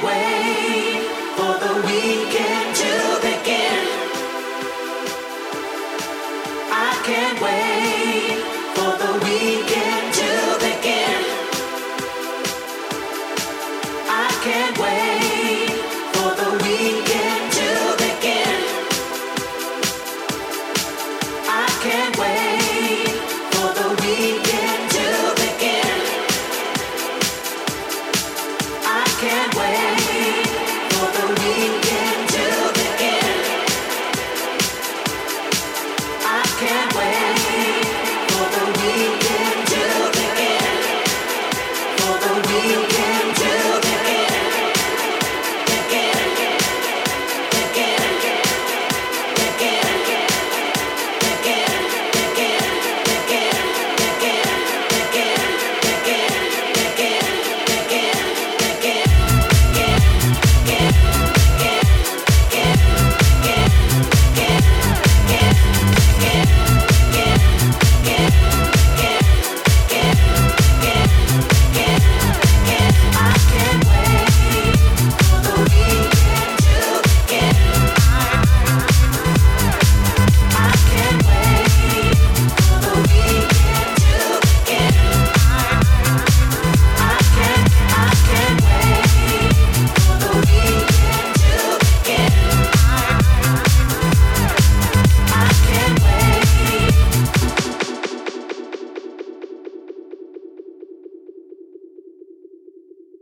can't